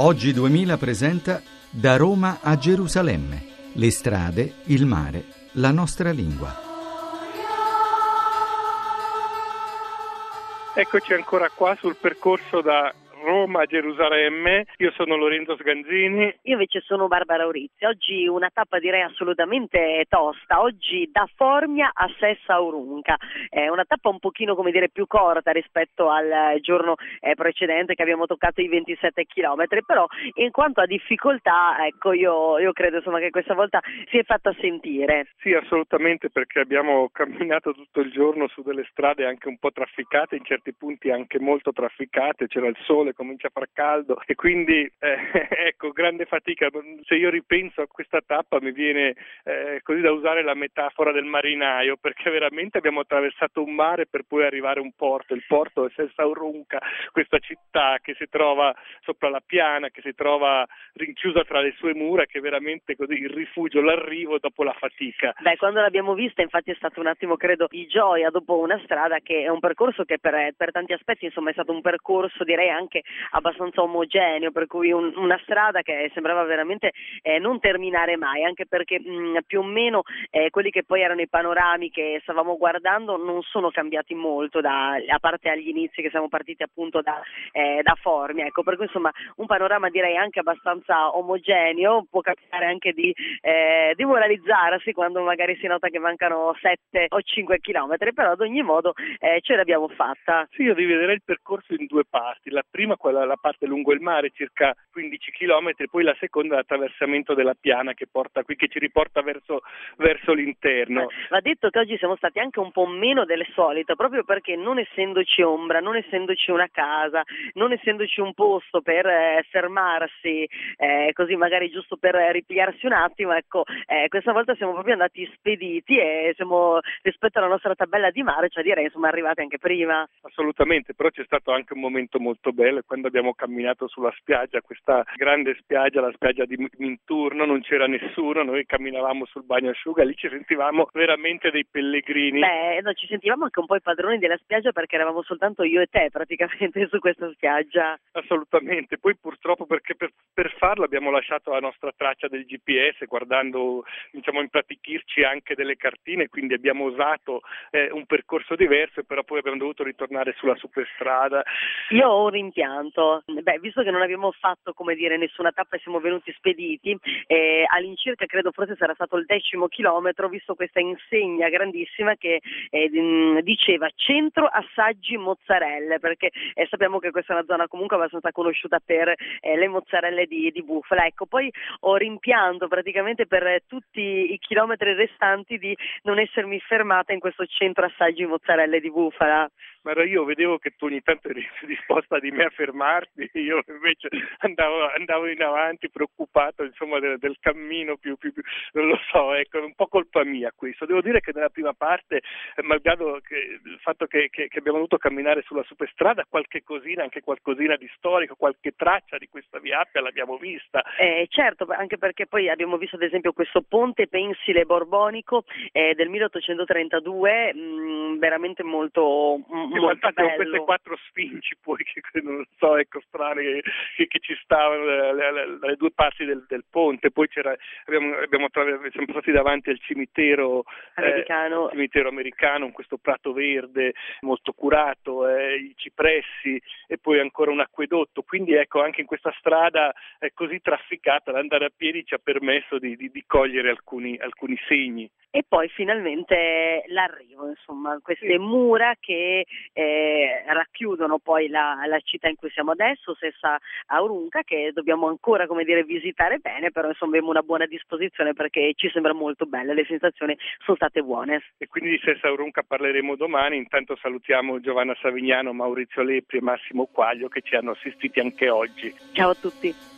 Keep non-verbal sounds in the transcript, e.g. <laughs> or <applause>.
Oggi 2000 presenta Da Roma a Gerusalemme. Le strade, il mare, la nostra lingua. Eccoci ancora qua sul percorso da Roma a Gerusalemme. Io sono Lorenzo Sganzini. Io invece sono Barbara Urizzi. Oggi una tappa direi assolutamente tosta. Oggi da Formia a Sessa Urunca. È una tappa un pochino come dire più corta rispetto al giorno eh, precedente che abbiamo toccato i 27 km, però in quanto a difficoltà, ecco, io, io credo insomma che questa volta si è fatta sentire. Sì, assolutamente perché abbiamo camminato tutto il giorno su delle strade anche un po' trafficate, in certi punti anche molto trafficate, c'era il sole comincia a far caldo <laughs> e quindi eh, <laughs> ecco, grande fatica. Se io ripenso a questa tappa mi viene eh, così da usare la metafora del marinaio perché veramente abbiamo attraversato un mare per poi arrivare a un porto. Il porto è Sessaurunca, questa città che si trova sopra la piana, che si trova rinchiusa tra le sue mura, che è veramente così il rifugio, l'arrivo dopo la fatica. Beh, quando l'abbiamo vista infatti è stato un attimo, credo, di gioia dopo una strada che è un percorso che per, per tanti aspetti insomma è stato un percorso direi anche abbastanza omogeneo, per cui un, una strada che sembrava veramente eh, non terminare mai, anche perché mh, più o meno eh, quelli che poi erano i panorami che stavamo guardando non sono cambiati molto, da, a parte agli inizi che siamo partiti appunto da, eh, da Formia, ecco, per cui insomma un panorama direi anche abbastanza omogeneo, può capitare anche di eh, demoralizzarsi quando magari si nota che mancano 7 o 5 chilometri, però ad ogni modo eh, ce l'abbiamo fatta. Sì, io dividerei il percorso in due parti, la prima quella la parte lungo il mare, circa 15 km, poi la seconda l'attraversamento della piana che porta qui, che ci riporta verso, verso l'interno. Va detto che oggi siamo stati anche un po' meno del solito, proprio perché non essendoci ombra, non essendoci una casa, non essendoci un posto per eh, fermarsi, eh, così magari giusto per ripigliarsi un attimo, ecco, eh, questa volta siamo proprio andati spediti e siamo rispetto alla nostra tabella di mare, cioè direi insomma arrivati anche prima. Assolutamente, però c'è stato anche un momento molto bello quando abbiamo camminato sulla spiaggia, questa grande spiaggia, la spiaggia di Minturno, non c'era nessuno, noi camminavamo sul bagnasciuga, lì ci sentivamo veramente dei pellegrini. Beh, no, ci sentivamo anche un po' i padroni della spiaggia perché eravamo soltanto io e te praticamente su questa spiaggia. Assolutamente, poi purtroppo perché per, per farlo abbiamo lasciato la nostra traccia del GPS guardando, diciamo, impratichirci anche delle cartine, quindi abbiamo usato eh, un percorso diverso, però poi abbiamo dovuto ritornare sulla superstrada. Io ho un rimpianto. Beh, visto che non abbiamo fatto, come dire, nessuna tappa e siamo venuti spediti, eh, all'incirca credo forse sarà stato il decimo chilometro, ho visto questa insegna grandissima che eh, diceva centro assaggi mozzarelle, perché eh, sappiamo che questa è una zona comunque abbastanza conosciuta per eh, le mozzarelle di, di, bufala. Ecco, poi ho rimpianto praticamente per tutti i chilometri restanti di non essermi fermata in questo centro assaggi mozzarelle di bufala. Ma io vedevo che tu ogni tanto eri <laughs> disposta di me a fermarti, <laughs> io invece andavo, andavo in avanti preoccupato insomma, del, del cammino più, più, più, non lo so, ecco, un po' colpa mia questo. Devo dire che nella prima parte, eh, malgrado che, il fatto che, che, che, abbiamo dovuto camminare sulla superstrada, qualche cosina, anche qualcosina di storico, qualche traccia di questa via Appia l'abbiamo vista. Eh, certo, anche perché poi abbiamo visto ad esempio questo ponte pensile borbonico eh, del 1832, mh, mm, veramente molto, m- molto bello. queste quattro sfinci poi che non so ecco, strane che, che ci stavano dalle due parti del, del, ponte, poi abbiamo, abbiamo siamo passati davanti al cimitero eh, americano. Eh, cimitero americano, in questo prato verde molto curato, eh, i cipressi e poi ancora un acquedotto, quindi ecco anche in questa strada eh, così trafficata l'andare a piedi ci ha permesso di, di, di cogliere alcuni, alcuni segni e poi finalmente l'arrivo, insomma, queste mura che eh, racchiudono poi la, la, città in cui siamo adesso, Sessa Aurunca, che dobbiamo ancora come dire, visitare bene, però insomma abbiamo una buona disposizione perché ci sembra molto bella, le sensazioni sono state buone. E quindi di Sessa Aurunca parleremo domani, intanto salutiamo Giovanna Savignano, Maurizio Lepri e Massimo Quaglio che ci hanno assistiti anche oggi. Ciao a tutti.